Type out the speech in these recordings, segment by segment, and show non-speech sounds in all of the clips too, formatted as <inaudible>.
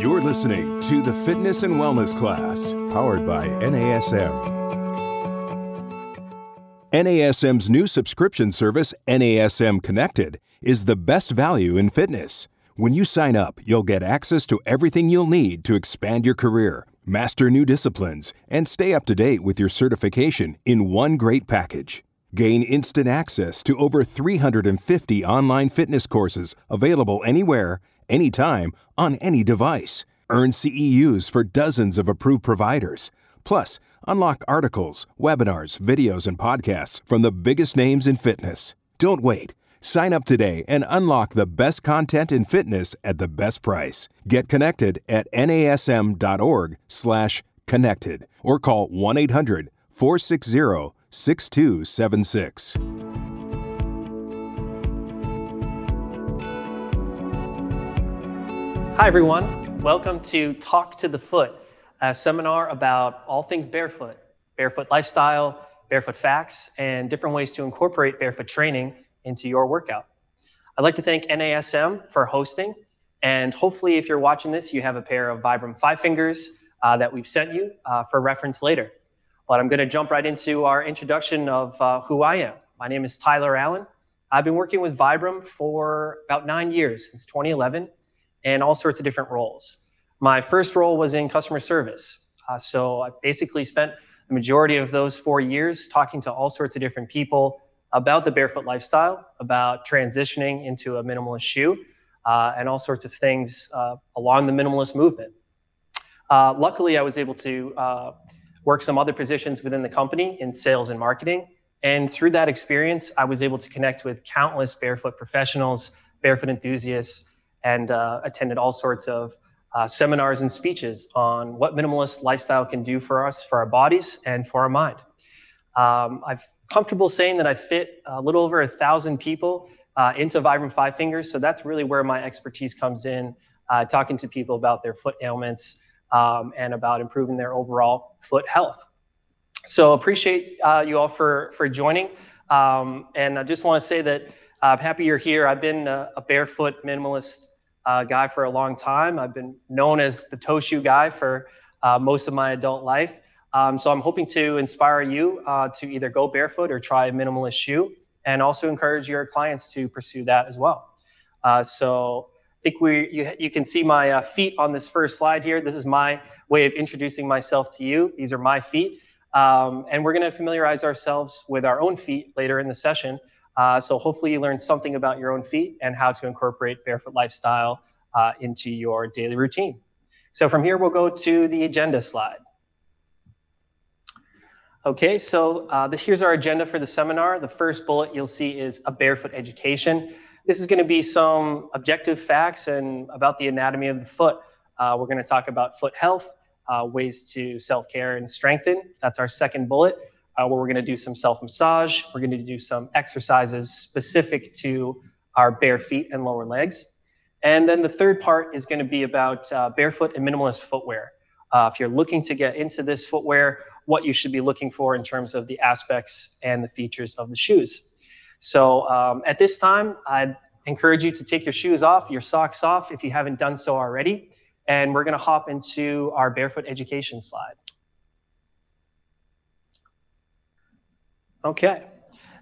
You're listening to the Fitness and Wellness Class, powered by NASM. NASM's new subscription service, NASM Connected, is the best value in fitness. When you sign up, you'll get access to everything you'll need to expand your career, master new disciplines, and stay up to date with your certification in one great package. Gain instant access to over 350 online fitness courses available anywhere, anytime, on any device. Earn CEUs for dozens of approved providers. Plus, unlock articles, webinars, videos, and podcasts from the biggest names in fitness. Don't wait. Sign up today and unlock the best content in fitness at the best price. Get connected at nasm.org/slash connected or call 1-800-460-6276. Hi, everyone. Welcome to Talk to the Foot, a seminar about all things barefoot, barefoot lifestyle, barefoot facts, and different ways to incorporate barefoot training into your workout. I'd like to thank NASM for hosting, and hopefully, if you're watching this, you have a pair of Vibram Five Fingers uh, that we've sent you uh, for reference later. But I'm going to jump right into our introduction of uh, who I am. My name is Tyler Allen. I've been working with Vibram for about nine years, since 2011 and all sorts of different roles. My first role was in customer service. Uh, so I basically spent the majority of those four years talking to all sorts of different people about the barefoot lifestyle, about transitioning into a minimalist shoe, uh, and all sorts of things uh, along the minimalist movement. Uh, luckily, I was able to uh, work some other positions within the company in sales and marketing. And through that experience, I was able to connect with countless barefoot professionals, barefoot enthusiasts, and uh, attended all sorts of uh, seminars and speeches on what minimalist lifestyle can do for us, for our bodies, and for our mind. Um, I'm comfortable saying that I fit a little over a thousand people uh, into Vibram Five Fingers, so that's really where my expertise comes in, uh, talking to people about their foot ailments um, and about improving their overall foot health. So appreciate uh, you all for for joining, um, and I just want to say that I'm happy you're here. I've been a barefoot minimalist uh, guy for a long time. I've been known as the toe shoe guy for uh, most of my adult life. Um, so I'm hoping to inspire you uh, to either go barefoot or try a minimalist shoe, and also encourage your clients to pursue that as well. Uh, so I think we you, you can see my uh, feet on this first slide here. This is my way of introducing myself to you. These are my feet. Um, and we're going to familiarize ourselves with our own feet later in the session. Uh, so hopefully you learned something about your own feet and how to incorporate barefoot lifestyle uh, into your daily routine. So from here, we'll go to the agenda slide. Okay, so uh, the, here's our agenda for the seminar. The first bullet you'll see is a barefoot education. This is going to be some objective facts and about the anatomy of the foot. Uh, we're going to talk about foot health, uh, ways to self-care and strengthen. That's our second bullet uh, where we're going to do some self massage. We're going to do some exercises specific to our bare feet and lower legs. And then the third part is going to be about uh, barefoot and minimalist footwear. Uh, if you're looking to get into this footwear, what you should be looking for in terms of the aspects and the features of the shoes. So um, at this time, I'd encourage you to take your shoes off, your socks off if you haven't done so already. And we're going to hop into our barefoot education slide. Okay,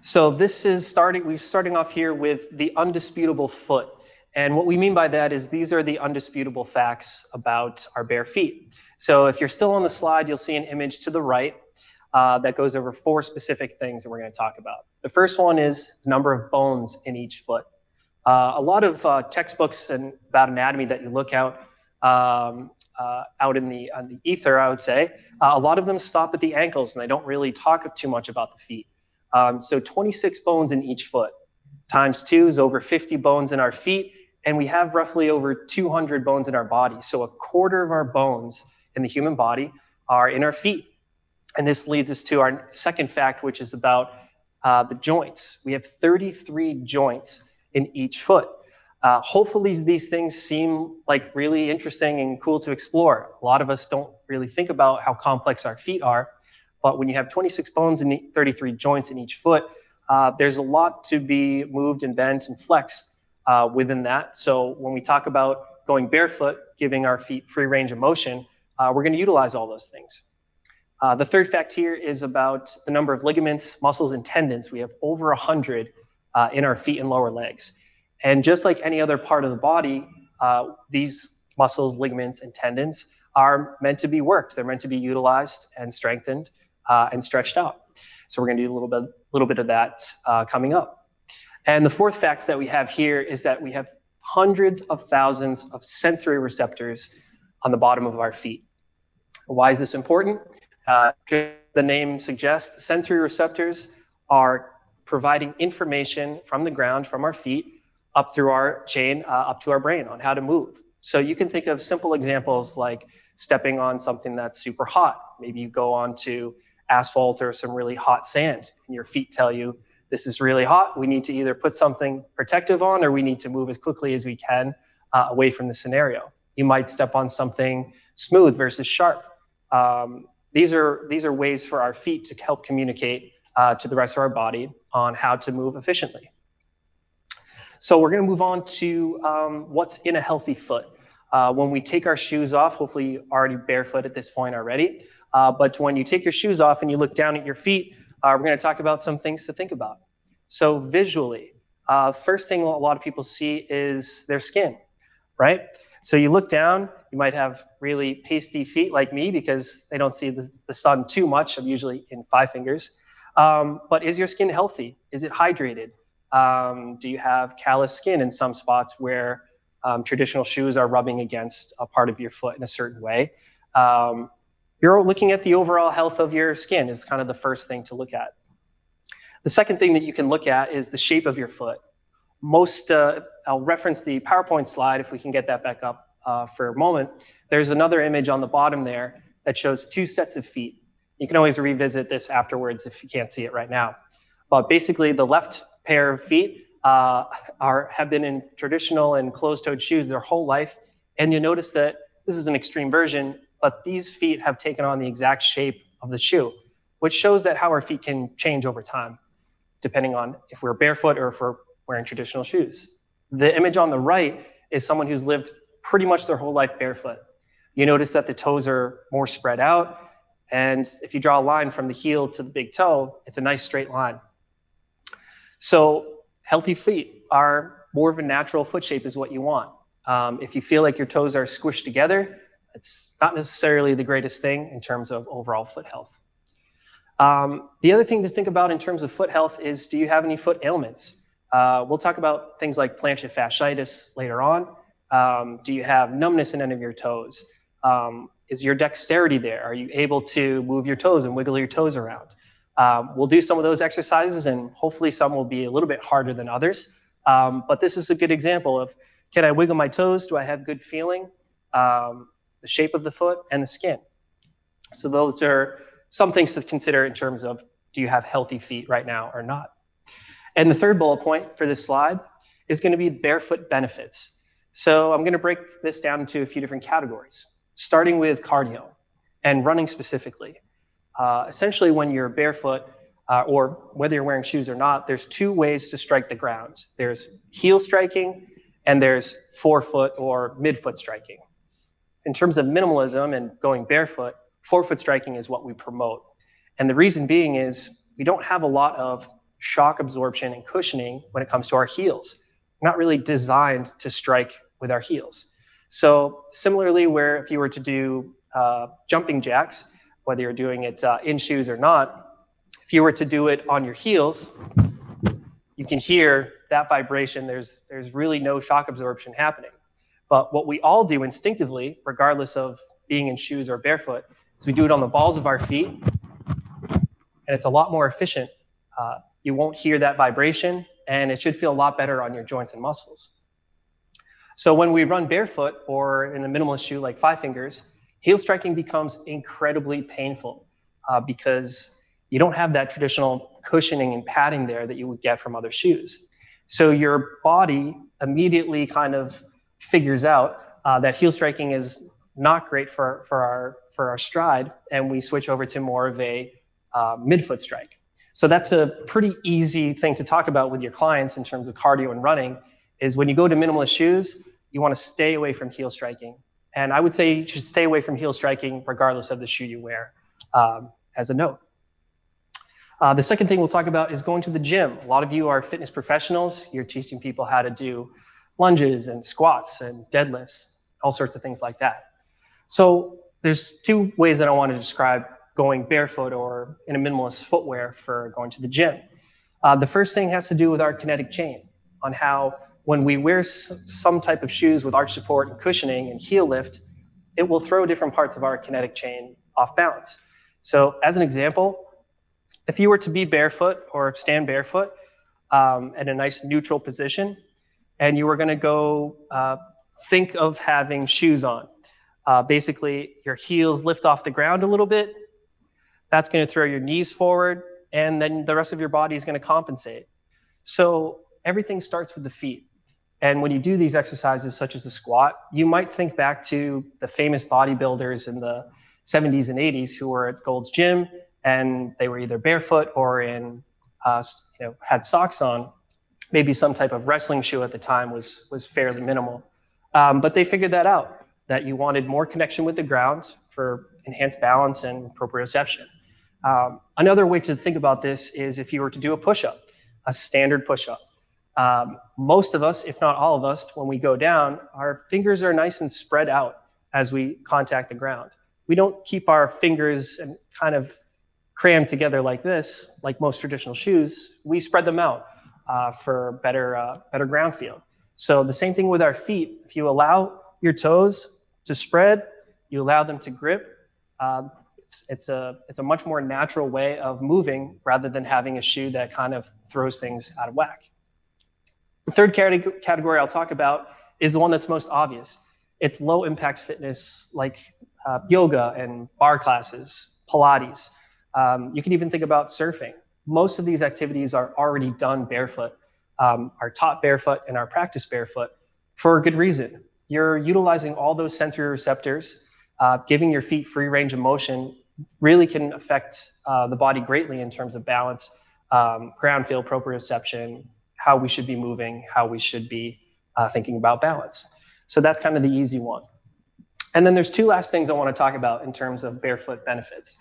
so this is starting, we're starting off here with the undisputable foot. And what we mean by that is these are the undisputable facts about our bare feet. So if you're still on the slide, you'll see an image to the right uh, that goes over four specific things that we're going to talk about. The first one is the number of bones in each foot. Uh, a lot of uh, textbooks and about anatomy that you look out um, uh, out in the, the ether, I would say, uh, a lot of them stop at the ankles and they don't really talk too much about the feet. Um, so 26 bones in each foot times two is over 50 bones in our feet, and we have roughly over 200 bones in our body. So a quarter of our bones in the human body are in our feet. And this leads us to our second fact, which is about uh, the joints. We have 33 joints in each foot. Uh, hopefully, these things seem like really interesting and cool to explore. A lot of us don't really think about how complex our feet are, but when you have 26 bones and 33 joints in each foot, uh, there's a lot to be moved and bent and flexed uh, within that. So when we talk about going barefoot, giving our feet free range of motion, uh, we're going to utilize all those things. Uh, the third fact here is about the number of ligaments, muscles, and tendons. We have over 100 uh, in our feet and lower legs. And just like any other part of the body, uh, these muscles, ligaments, and tendons are meant to be worked. They're meant to be utilized and strengthened uh, and stretched out. So we're going to do a little bit, little bit of that uh, coming up. And the fourth fact that we have here is that we have hundreds of thousands of sensory receptors on the bottom of our feet. Why is this important? Uh, the name suggests, sensory receptors are providing information from the ground, from our feet, up through our chain, uh, up to our brain on how to move. So you can think of simple examples like stepping on something that's super hot. Maybe you go onto asphalt or some really hot sand, and your feet tell you, this is really hot. We need to either put something protective on or we need to move as quickly as we can uh, away from the scenario. You might step on something smooth versus sharp. Um, these, are, these are ways for our feet to help communicate uh, to the rest of our body on how to move efficiently. So we're going to move on to um, what's in a healthy foot. Uh, when we take our shoes off, hopefully already barefoot at this point already, uh, but when you take your shoes off and you look down at your feet, uh, we're going to talk about some things to think about. So visually, uh, first thing a lot of people see is their skin, right? So you look down, you might have really pasty feet like me because they don't see the, the sun too much. I'm usually in five fingers. Um, but is your skin healthy? Is it hydrated? Um, do you have callous skin in some spots where um, traditional shoes are rubbing against a part of your foot in a certain way? Um, you're looking at the overall health of your skin is kind of the first thing to look at. The second thing that you can look at is the shape of your foot. Most, uh, I'll reference the PowerPoint slide if we can get that back up uh, for a moment. There's another image on the bottom there that shows two sets of feet. You can always revisit this afterwards if you can't see it right now. But basically, the left pair of feet uh, are, have been in traditional and closed-toed shoes their whole life. And you notice that this is an extreme version, but these feet have taken on the exact shape of the shoe, which shows that how our feet can change over time, depending on if we're barefoot or if we're wearing traditional shoes. The image on the right is someone who's lived pretty much their whole life barefoot. You notice that the toes are more spread out. And if you draw a line from the heel to the big toe, it's a nice straight line. So healthy feet are more of a natural foot shape is what you want. Um, if you feel like your toes are squished together, it's not necessarily the greatest thing in terms of overall foot health. Um, the other thing to think about in terms of foot health is do you have any foot ailments? Uh, we'll talk about things like plantar fasciitis later on. Um, do you have numbness in any of your toes? Um, is your dexterity there? Are you able to move your toes and wiggle your toes around? Um, we'll do some of those exercises, and hopefully some will be a little bit harder than others. Um, but this is a good example of can I wiggle my toes? Do I have good feeling? Um, the shape of the foot and the skin. So those are some things to consider in terms of do you have healthy feet right now or not? And the third bullet point for this slide is going to be barefoot benefits. So I'm going to break this down into a few different categories, starting with cardio and running specifically. Uh, essentially, when you're barefoot, uh, or whether you're wearing shoes or not, there's two ways to strike the ground. There's heel striking, and there's forefoot or midfoot striking. In terms of minimalism and going barefoot, forefoot striking is what we promote. And the reason being is we don't have a lot of shock absorption and cushioning when it comes to our heels We're not really designed to strike with our heels. So similarly, where if you were to do uh, jumping jacks, whether you're doing it uh, in shoes or not, if you were to do it on your heels, you can hear that vibration. There's, there's really no shock absorption happening. But what we all do instinctively, regardless of being in shoes or barefoot, is we do it on the balls of our feet, and it's a lot more efficient. Uh, you won't hear that vibration, and it should feel a lot better on your joints and muscles. So when we run barefoot or in a minimalist shoe like Five Fingers, heel striking becomes incredibly painful uh, because you don't have that traditional cushioning and padding there that you would get from other shoes. So your body immediately kind of figures out uh, that heel striking is not great for, for, our, for our stride, and we switch over to more of a uh, midfoot strike. So that's a pretty easy thing to talk about with your clients in terms of cardio and running is when you go to minimalist shoes, you want to stay away from heel striking. And I would say you should stay away from heel striking regardless of the shoe you wear, um, as a note. Uh, the second thing we'll talk about is going to the gym. A lot of you are fitness professionals. You're teaching people how to do lunges and squats and deadlifts, all sorts of things like that. So there's two ways that I want to describe going barefoot or in a minimalist footwear for going to the gym. Uh, the first thing has to do with our kinetic chain on how when we wear some type of shoes with arch support and cushioning and heel lift, it will throw different parts of our kinetic chain off balance. So as an example, if you were to be barefoot or stand barefoot um, at a nice neutral position, and you were going to go uh, think of having shoes on, uh, basically your heels lift off the ground a little bit. That's going to throw your knees forward, and then the rest of your body is going to compensate. So everything starts with the feet. And when you do these exercises, such as the squat, you might think back to the famous bodybuilders in the 70s and 80s who were at Gold's Gym and they were either barefoot or in, uh, you know, had socks on. Maybe some type of wrestling shoe at the time was was fairly minimal, um, but they figured that out that you wanted more connection with the ground for enhanced balance and proprioception. Um, another way to think about this is if you were to do a push-up, a standard push-up. Um, most of us, if not all of us, when we go down, our fingers are nice and spread out as we contact the ground. We don't keep our fingers and kind of crammed together like this, like most traditional shoes. We spread them out uh, for better, uh, better ground feel. So the same thing with our feet. If you allow your toes to spread, you allow them to grip. Um, it's, it's, a, it's a much more natural way of moving rather than having a shoe that kind of throws things out of whack. The third category I'll talk about is the one that's most obvious. It's low impact fitness like uh, yoga and barre classes, Pilates. Um, you can even think about surfing. Most of these activities are already done barefoot, um, are taught barefoot, and are practiced barefoot for a good reason. You're utilizing all those sensory receptors, uh, giving your feet free range of motion really can affect uh, the body greatly in terms of balance, um, ground feel, proprioception, how we should be moving, how we should be uh, thinking about balance. So that's kind of the easy one. And then there's two last things I want to talk about in terms of barefoot benefits.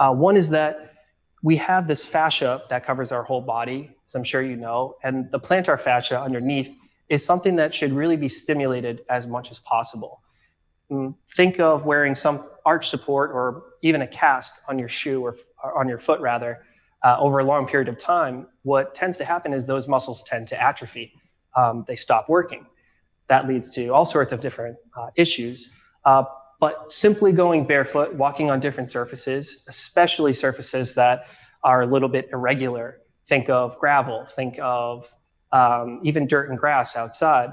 Uh, one is that we have this fascia that covers our whole body, as I'm sure you know, and the plantar fascia underneath is something that should really be stimulated as much as possible. Mm, think of wearing some arch support or even a cast on your shoe or, or on your foot rather uh, over a long period of time. What tends to happen is those muscles tend to atrophy. Um, they stop working. That leads to all sorts of different uh, issues. Uh, but simply going barefoot, walking on different surfaces, especially surfaces that are a little bit irregular. Think of gravel, think of um, even dirt and grass outside.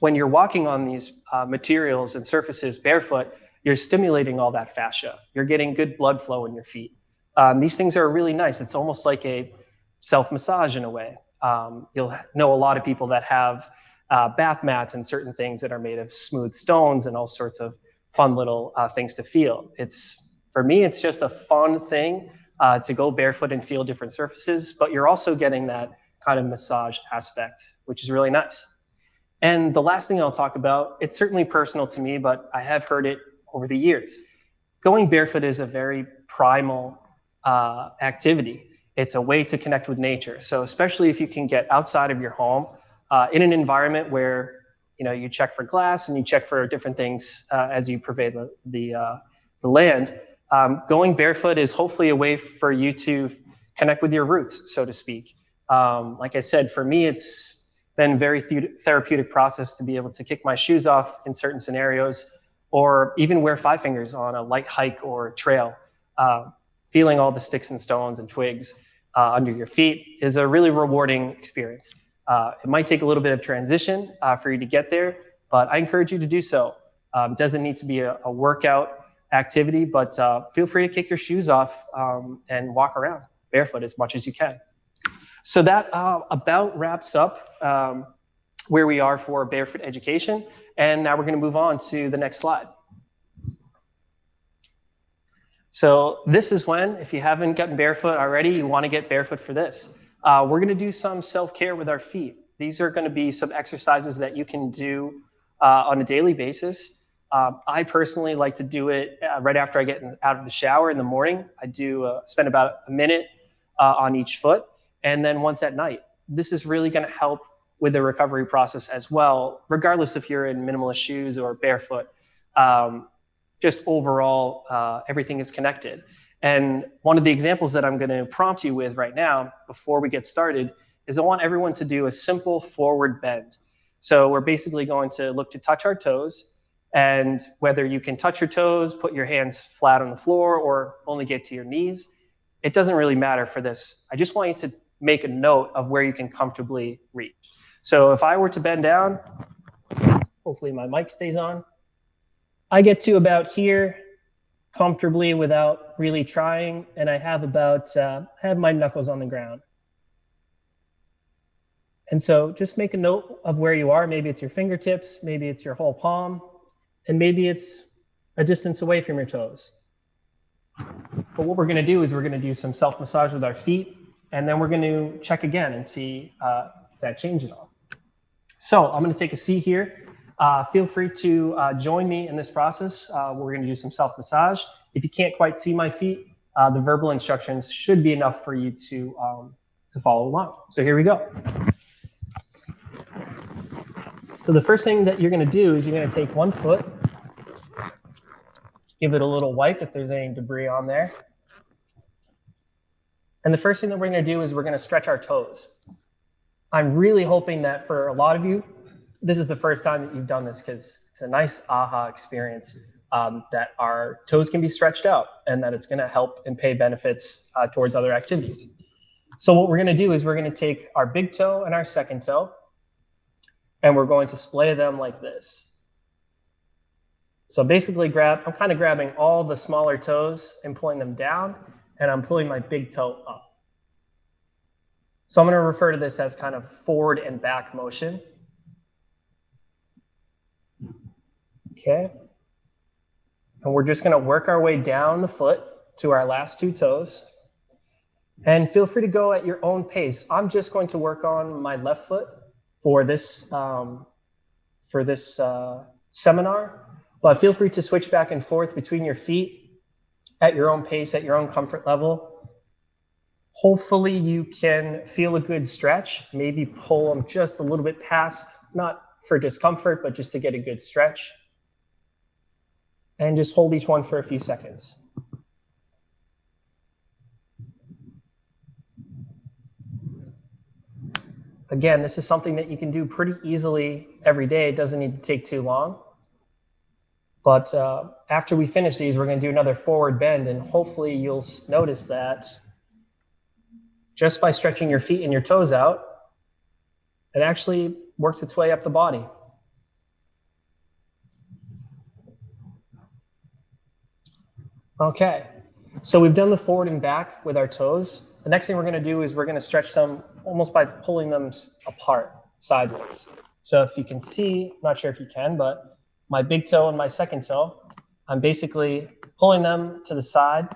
When you're walking on these uh, materials and surfaces barefoot, you're stimulating all that fascia. You're getting good blood flow in your feet. Um, these things are really nice. It's almost like a self massage in a way. Um, you'll know a lot of people that have uh, bath mats and certain things that are made of smooth stones and all sorts of fun little uh, things to feel. It's for me, it's just a fun thing uh, to go barefoot and feel different surfaces, but you're also getting that kind of massage aspect, which is really nice. And the last thing I'll talk about, it's certainly personal to me, but I have heard it over the years. Going barefoot is a very primal uh, activity. It's a way to connect with nature. So especially if you can get outside of your home uh, in an environment where you know, you check for glass and you check for different things uh, as you pervade the, the, uh, the land. Um, going barefoot is hopefully a way for you to connect with your roots, so to speak. Um, like I said, for me, it's been very th- therapeutic process to be able to kick my shoes off in certain scenarios, or even wear five fingers on a light hike or trail. Uh, feeling all the sticks and stones and twigs uh, under your feet is a really rewarding experience. Uh, it might take a little bit of transition uh, for you to get there, but I encourage you to do so. Um, doesn't need to be a, a workout activity, but uh, feel free to kick your shoes off um, and walk around barefoot as much as you can. So that uh, about wraps up um, where we are for barefoot education. And now we're going to move on to the next slide. So this is when, if you haven't gotten barefoot already, you want to get barefoot for this. Uh, we're going to do some self care with our feet. These are going to be some exercises that you can do uh, on a daily basis. Um, I personally like to do it uh, right after I get in, out of the shower in the morning. I do uh, spend about a minute uh, on each foot, and then once at night. This is really going to help with the recovery process as well, regardless if you're in minimalist shoes or barefoot. Um, just overall, uh, everything is connected. And one of the examples that I'm going to prompt you with right now, before we get started, is I want everyone to do a simple forward bend. So we're basically going to look to touch our toes. And whether you can touch your toes, put your hands flat on the floor, or only get to your knees, it doesn't really matter for this. I just want you to make a note of where you can comfortably reach. So if I were to bend down, hopefully my mic stays on, I get to about here comfortably without really trying, and I have about, uh, have my knuckles on the ground. And so just make a note of where you are. Maybe it's your fingertips, maybe it's your whole palm, and maybe it's a distance away from your toes. But what we're going to do is we're going to do some self massage with our feet, and then we're going to check again and see uh, if that changed at all. So I'm going to take a seat here. Uh, feel free to uh, join me in this process. Uh, we're going to do some self massage. If you can't quite see my feet, uh, the verbal instructions should be enough for you to um, to follow along. So here we go. So the first thing that you're going to do is you're going to take one foot, give it a little wipe if there's any debris on there. And the first thing that we're going to do is we're going to stretch our toes. I'm really hoping that for a lot of you, this is the first time that you've done this because it's a nice aha experience um, that our toes can be stretched out and that it's going to help and pay benefits uh, towards other activities. So what we're going to do is we're going to take our big toe and our second toe and we're going to splay them like this. So basically grab, I'm kind of grabbing all the smaller toes and pulling them down, and I'm pulling my big toe up. So I'm going to refer to this as kind of forward and back motion. Okay. And we're just going to work our way down the foot to our last two toes. And feel free to go at your own pace. I'm just going to work on my left foot for this um, for this uh, seminar. But feel free to switch back and forth between your feet at your own pace, at your own comfort level. Hopefully, you can feel a good stretch. Maybe pull them just a little bit past, not for discomfort, but just to get a good stretch. And just hold each one for a few seconds. Again, this is something that you can do pretty easily every day. It doesn't need to take too long. But uh, after we finish these, we're going to do another forward bend, and hopefully you'll notice that just by stretching your feet and your toes out, it actually works its way up the body. Okay, so we've done the forward and back with our toes. The next thing we're going to do is we're going to stretch them almost by pulling them apart sideways. So if you can see, I'm not sure if you can, but my big toe and my second toe, I'm basically pulling them to the side.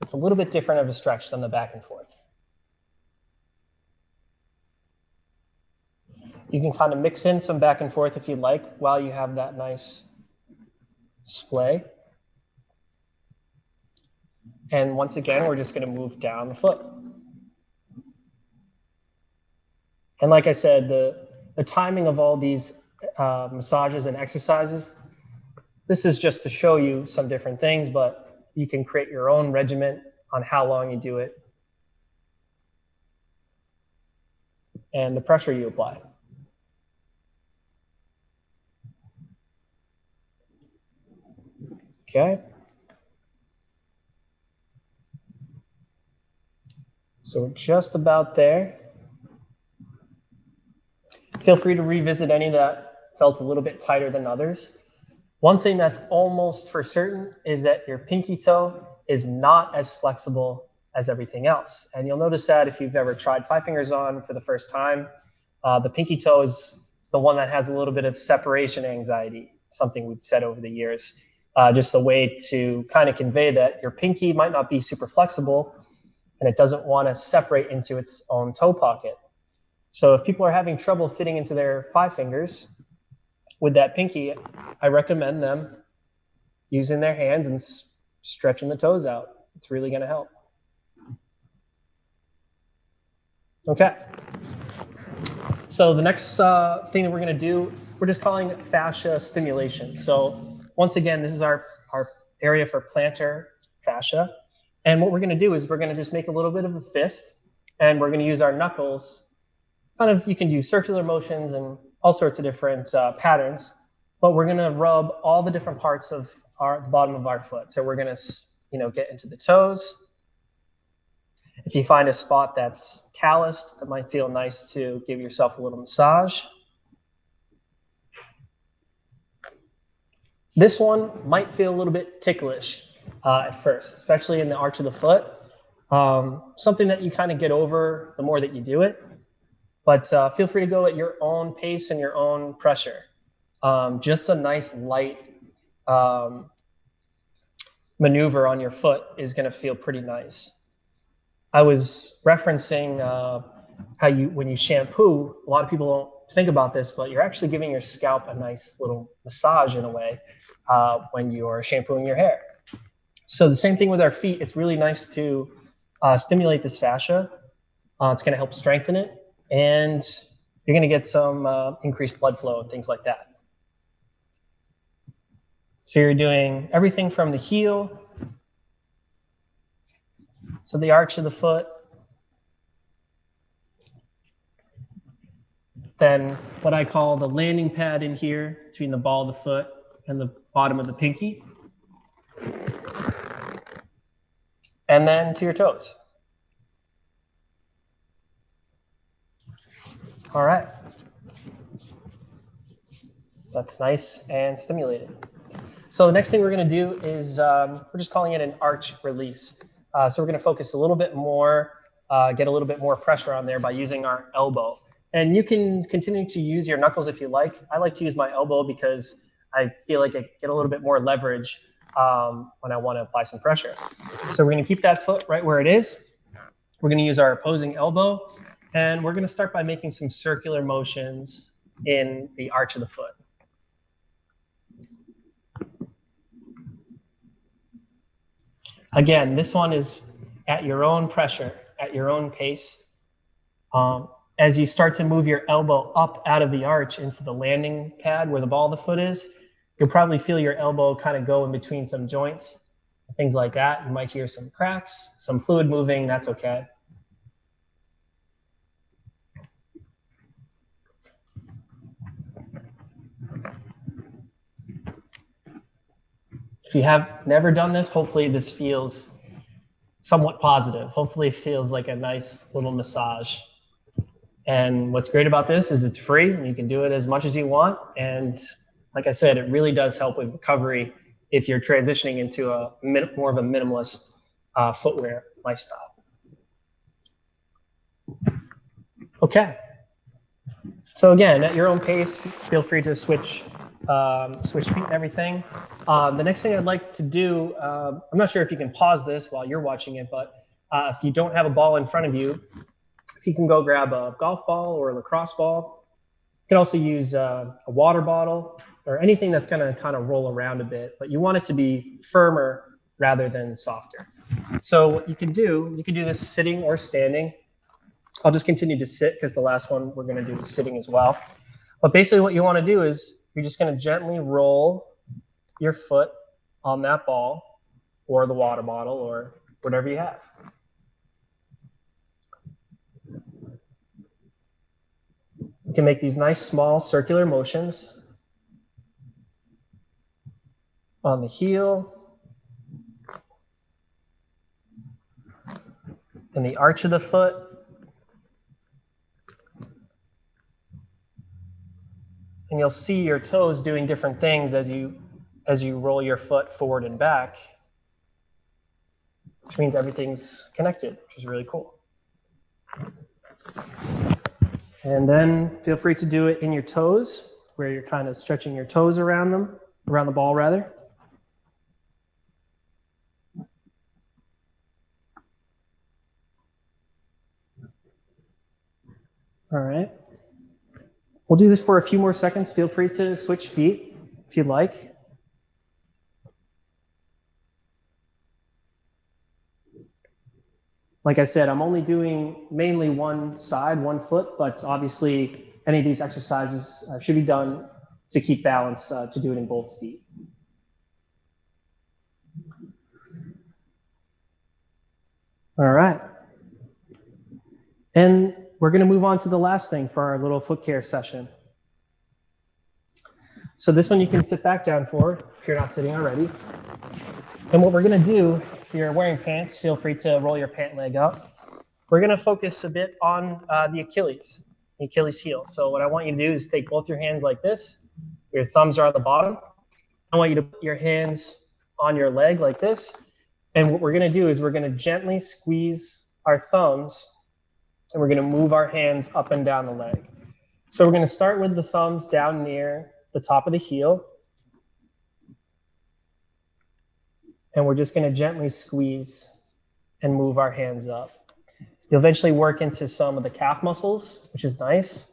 It's a little bit different of a stretch than the back and forth. You can kind of mix in some back and forth if you like while you have that nice splay. And once again, we're just going to move down the foot. And like I said, the, the timing of all these uh, massages and exercises, this is just to show you some different things, but you can create your own regiment on how long you do it and the pressure you apply. Okay. So we're just about there. Feel free to revisit any that felt a little bit tighter than others. One thing that's almost for certain is that your pinky toe is not as flexible as everything else. And you'll notice that if you've ever tried five fingers on for the first time, uh, the pinky toe is, is the one that has a little bit of separation anxiety, something we've said over the years. Uh, just a way to kind of convey that your pinky might not be super flexible and it doesn't want to separate into its own toe pocket. So if people are having trouble fitting into their five fingers, with that pinky, I recommend them using their hands and stretching the toes out. It's really going to help. Okay. So the next uh, thing that we're going to do, we're just calling fascia stimulation. So once again, this is our, our area for plantar fascia. And what we're going to do is we're going to just make a little bit of a fist, and we're going to use our knuckles. Kind of, you can do circular motions and all sorts of different uh, patterns, but we're going to rub all the different parts of our the bottom of our foot. So we're going to, you know, get into the toes. If you find a spot that's calloused, that might feel nice to give yourself a little massage. This one might feel a little bit ticklish uh, at first, especially in the arch of the foot. Um, something that you kind of get over the more that you do it. But uh, feel free to go at your own pace and your own pressure. Um, just a nice light um, maneuver on your foot is going to feel pretty nice. I was referencing uh, how you, when you shampoo, a lot of people don't think about this, but you're actually giving your scalp a nice little massage in a way uh, when you're shampooing your hair. So the same thing with our feet. It's really nice to uh, stimulate this fascia. Uh, it's going to help strengthen it, and you're going to get some uh, increased blood flow and things like that. So you're doing everything from the heel, so the arch of the foot, then what I call the landing pad in here between the ball of the foot and the bottom of the pinky. And then to your toes. All right. So that's nice and stimulated. So the next thing we're going to do is um, we're just calling it an arch release. Uh, so we're going to focus a little bit more, uh, get a little bit more pressure on there by using our elbow. And you can continue to use your knuckles if you like. I like to use my elbow because I feel like I get a little bit more leverage um, when I want to apply some pressure. So we're going to keep that foot right where it is. We're going to use our opposing elbow, and we're going to start by making some circular motions in the arch of the foot. Again, this one is at your own pressure, at your own pace. Um, as you start to move your elbow up out of the arch into the landing pad where the ball of the foot is, you'll probably feel your elbow kind of go in between some joints, things like that. You might hear some cracks, some fluid moving, that's okay. If you have never done this, hopefully this feels somewhat positive. Hopefully it feels like a nice little massage. And what's great about this is it's free and you can do it as much as you want. And like I said, it really does help with recovery if you're transitioning into a more of a minimalist uh, footwear lifestyle. Okay. So again, at your own pace, feel free to switch um, switch feet and everything. Um, the next thing I'd like to do, uh, I'm not sure if you can pause this while you're watching it, but uh, if you don't have a ball in front of you, if you can go grab a golf ball or a lacrosse ball. You can also use uh, a water bottle or anything that's going to kind of roll around a bit, but you want it to be firmer rather than softer. So what you can do, you can do this sitting or standing. I'll just continue to sit because the last one we're going to do is sitting as well. But basically what you want to do is you're just going to gently roll your foot on that ball or the water bottle or whatever you have. You can make these nice small circular motions on the heel, in the arch of the foot, and you'll see your toes doing different things as you as you roll your foot forward and back which means everything's connected which is really cool. And then feel free to do it in your toes where you're kind of stretching your toes around them around the ball rather all right We'll do this for a few more seconds. Feel free to switch feet if you'd like. Like I said, I'm only doing mainly one side, one foot, but obviously any of these exercises uh, should be done to keep balance uh, to do it in both feet. All right. And we're going to move on to the last thing for our little foot care session. So this one you can sit back down for if you're not sitting already. And what we're going to do, if you're wearing pants, feel free to roll your pant leg up. We're going to focus a bit on uh, the Achilles, the Achilles heel. So what I want you to do is take both your hands like this. Your thumbs are at the bottom. I want you to put your hands on your leg like this. And what we're going to do is we're going to gently squeeze our thumbs and we're going to move our hands up and down the leg. So we're going to start with the thumbs down near the top of the heel. And we're just going to gently squeeze and move our hands up. You'll eventually work into some of the calf muscles, which is nice.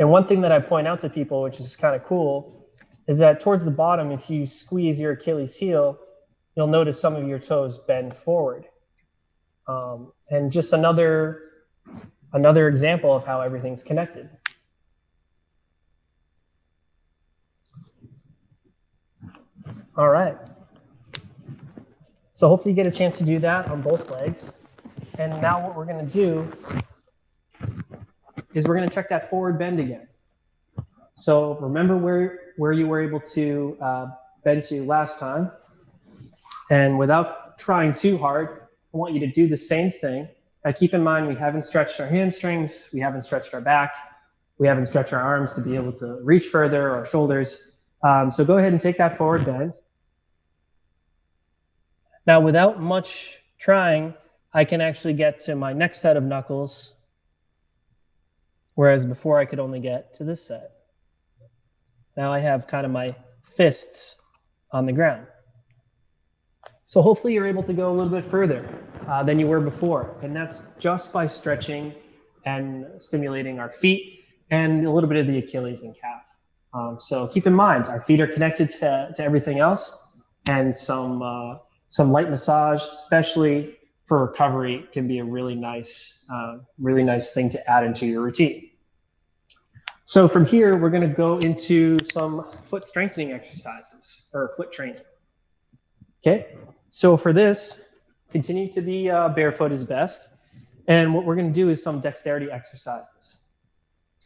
And one thing that I point out to people, which is kind of cool, is that towards the bottom, if you squeeze your Achilles heel, you'll notice some of your toes bend forward. Um, and just another another example of how everything's connected. All right. So hopefully you get a chance to do that on both legs. And now what we're going to do is we're going to check that forward bend again. So remember where, where you were able to uh, bend to last time. And without trying too hard, I want you to do the same thing. Now keep in mind, we haven't stretched our hamstrings, we haven't stretched our back, we haven't stretched our arms to be able to reach further, or shoulders. Um, so go ahead and take that forward bend. Now, without much trying, I can actually get to my next set of knuckles, whereas before I could only get to this set. Now I have kind of my fists on the ground. So hopefully you're able to go a little bit further uh, than you were before. And that's just by stretching and stimulating our feet and a little bit of the Achilles and calf. Um, so keep in mind, our feet are connected to, to everything else and some, uh, some light massage, especially for recovery, can be a really nice, uh, really nice thing to add into your routine. So from here, we're going to go into some foot strengthening exercises or foot training. Okay, so for this, continue to be uh, barefoot is best. And what we're going to do is some dexterity exercises.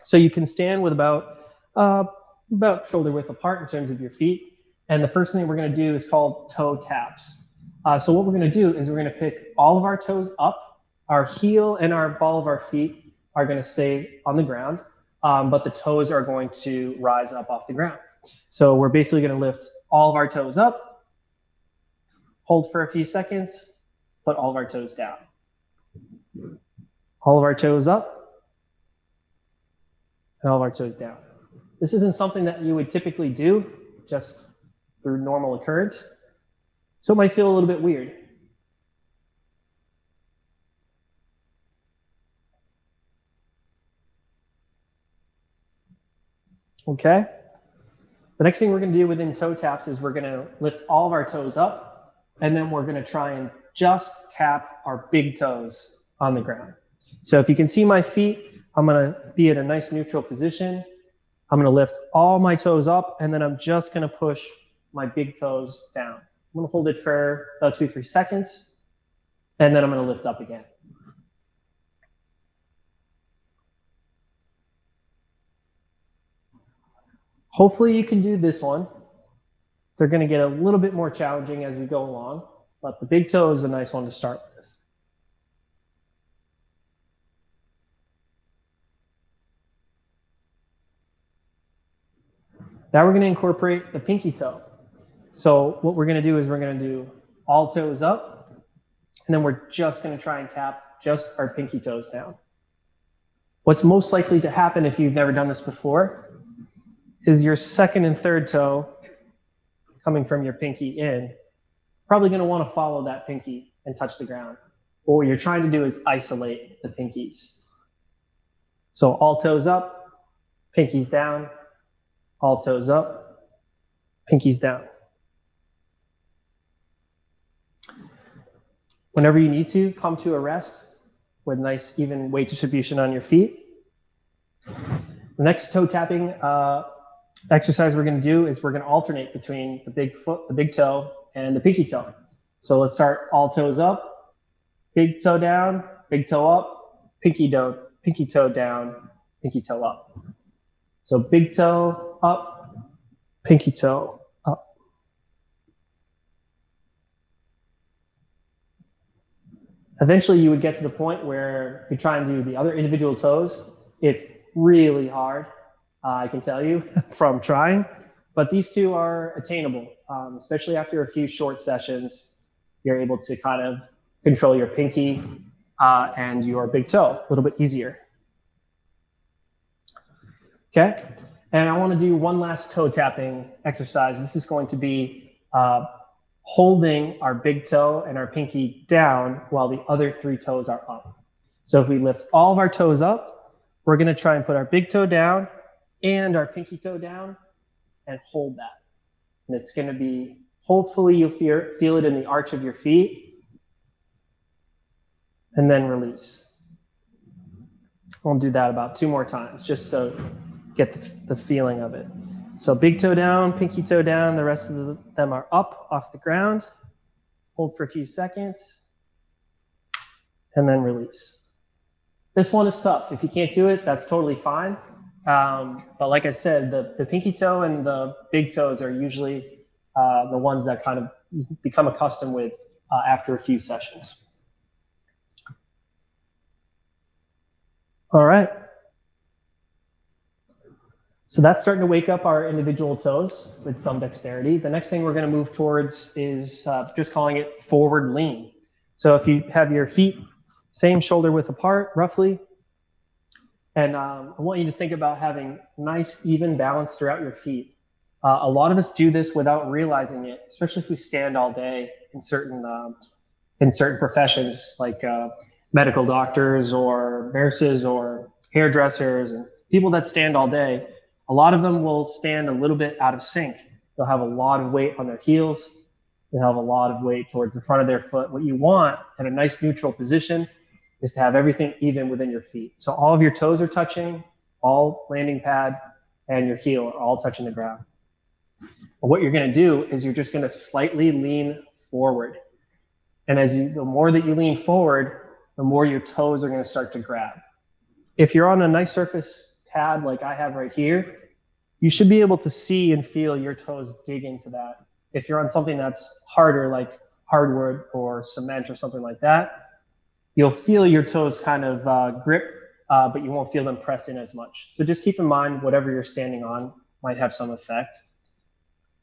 So you can stand with about uh, about shoulder width apart in terms of your feet. And the first thing we're going to do is called toe taps. Uh, so what we're going to do is we're going to pick all of our toes up. Our heel and our ball of our feet are going to stay on the ground, um, but the toes are going to rise up off the ground. So we're basically going to lift all of our toes up hold for a few seconds, put all of our toes down. All of our toes up, and all of our toes down. This isn't something that you would typically do just through normal occurrence, so it might feel a little bit weird. Okay? The next thing we're going to do within toe taps is we're going to lift all of our toes up and then we're going to try and just tap our big toes on the ground. So if you can see my feet, I'm going to be at a nice neutral position. I'm going to lift all my toes up, and then I'm just going to push my big toes down. I'm going to hold it for about two, three seconds, and then I'm going to lift up again. Hopefully you can do this one. They're going to get a little bit more challenging as we go along, but the big toe is a nice one to start with. Now we're going to incorporate the pinky toe. So what we're going to do is we're going to do all toes up, and then we're just going to try and tap just our pinky toes down. What's most likely to happen if you've never done this before is your second and third toe coming from your pinky in, probably going to want to follow that pinky and touch the ground. But what you're trying to do is isolate the pinkies. So all toes up, pinkies down, all toes up, pinkies down. Whenever you need to, come to a rest with nice even weight distribution on your feet. The next toe tapping uh, exercise we're going to do is we're going to alternate between the big foot, the big toe, and the pinky toe. So let's start all toes up, big toe down, big toe up, pinky toe, pinky toe down, pinky toe up. So big toe up, pinky toe up. Eventually you would get to the point where you try and do the other individual toes. It's really hard, I can tell you <laughs> from trying, but these two are attainable, um, especially after a few short sessions. You're able to kind of control your pinky uh, and your big toe a little bit easier. Okay, and I want to do one last toe tapping exercise. This is going to be uh, holding our big toe and our pinky down while the other three toes are up. So if we lift all of our toes up, we're going to try and put our big toe down and our pinky toe down and hold that. And it's going to be, hopefully you'll feel, feel it in the arch of your feet and then release. We'll do that about two more times just so get the, the feeling of it. So big toe down, pinky toe down, the rest of the, them are up off the ground. Hold for a few seconds and then release. This one is tough. If you can't do it, that's totally fine. Um, but like I said, the, the pinky toe and the big toes are usually uh, the ones that kind of become accustomed with uh, after a few sessions. All right. So that's starting to wake up our individual toes with some dexterity. The next thing we're going to move towards is uh, just calling it forward lean. So if you have your feet same shoulder width apart, roughly, and um, I want you to think about having nice, even balance throughout your feet. Uh, a lot of us do this without realizing it, especially if we stand all day in certain um, in certain professions like uh, medical doctors or nurses or hairdressers and people that stand all day a lot of them will stand a little bit out of sync. They'll have a lot of weight on their heels. They'll have a lot of weight towards the front of their foot. What you want at a nice neutral position is to have everything even within your feet. So all of your toes are touching, all landing pad and your heel are all touching the ground. But what you're going to do is you're just going to slightly lean forward. And as you, the more that you lean forward, the more your toes are going to start to grab. If you're on a nice surface pad like I have right here, you should be able to see and feel your toes dig into that. If you're on something that's harder, like hardwood or cement or something like that, you'll feel your toes kind of uh, grip, uh, but you won't feel them press in as much. So just keep in mind whatever you're standing on might have some effect.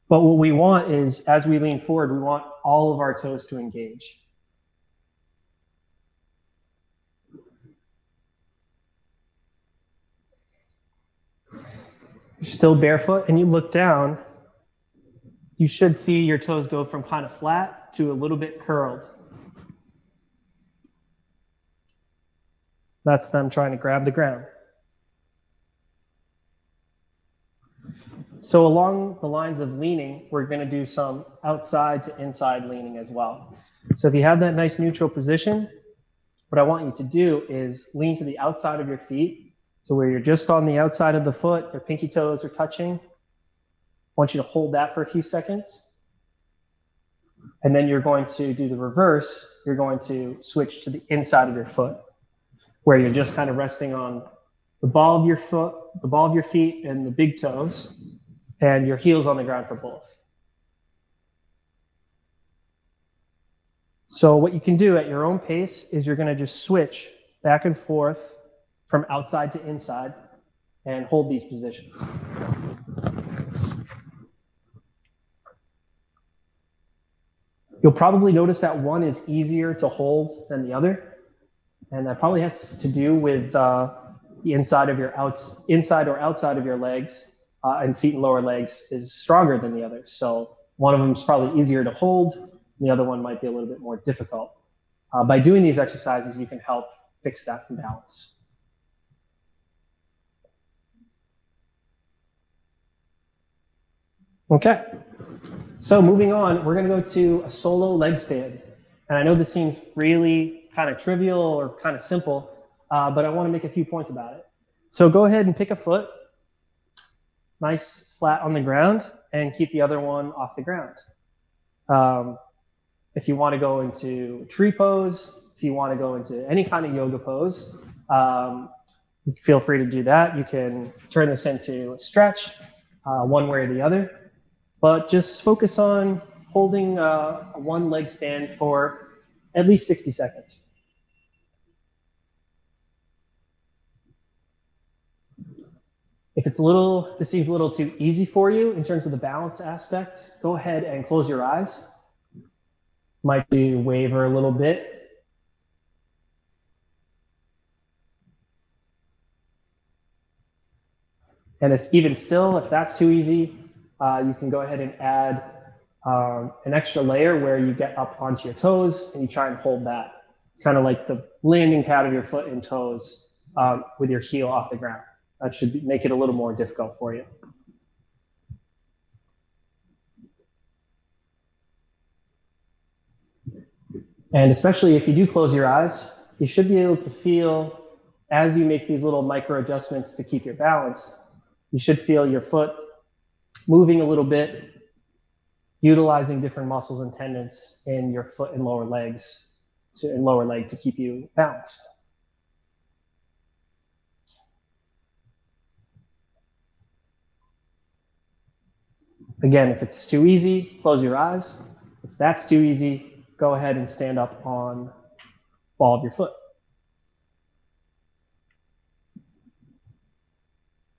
But what we want is, as we lean forward, we want all of our toes to engage. you're still barefoot and you look down, you should see your toes go from kind of flat to a little bit curled. That's them trying to grab the ground. So along the lines of leaning, we're going to do some outside to inside leaning as well. So if you have that nice neutral position, what I want you to do is lean to the outside of your feet so where you're just on the outside of the foot, your pinky toes are touching. I want you to hold that for a few seconds. And then you're going to do the reverse. You're going to switch to the inside of your foot, where you're just kind of resting on the ball of your foot, the ball of your feet, and the big toes, and your heels on the ground for both. So what you can do at your own pace is you're going to just switch back and forth from outside to inside and hold these positions. You'll probably notice that one is easier to hold than the other and that probably has to do with uh, the inside of your outs, inside or outside of your legs, uh, and feet and lower legs is stronger than the other. So one of them is probably easier to hold, the other one might be a little bit more difficult. Uh, by doing these exercises, you can help fix that imbalance. Okay, so moving on, we're gonna go to a solo leg stand. And I know this seems really kind of trivial or kind of simple, uh, but I want to make a few points about it. So go ahead and pick a foot, nice flat on the ground, and keep the other one off the ground. Um, if you want to go into tree pose, if you want to go into any kind of yoga pose, um, feel free to do that. You can turn this into a stretch, uh, one way or the other, but just focus on holding uh, a one leg stand for at least 60 seconds. If it's a little, this seems a little too easy for you in terms of the balance aspect, go ahead and close your eyes. Might do waver a little bit. And if even still, if that's too easy, uh, you can go ahead and add um, an extra layer where you get up onto your toes and you try and hold that. It's kind of like the landing pad of your foot and toes um, with your heel off the ground. That should be, make it a little more difficult for you. And especially if you do close your eyes, you should be able to feel as you make these little micro adjustments to keep your balance, you should feel your foot moving a little bit, utilizing different muscles and tendons in your foot and lower legs to, and lower leg to keep you balanced. Again, if it's too easy, close your eyes. If that's too easy, go ahead and stand up on ball of your foot.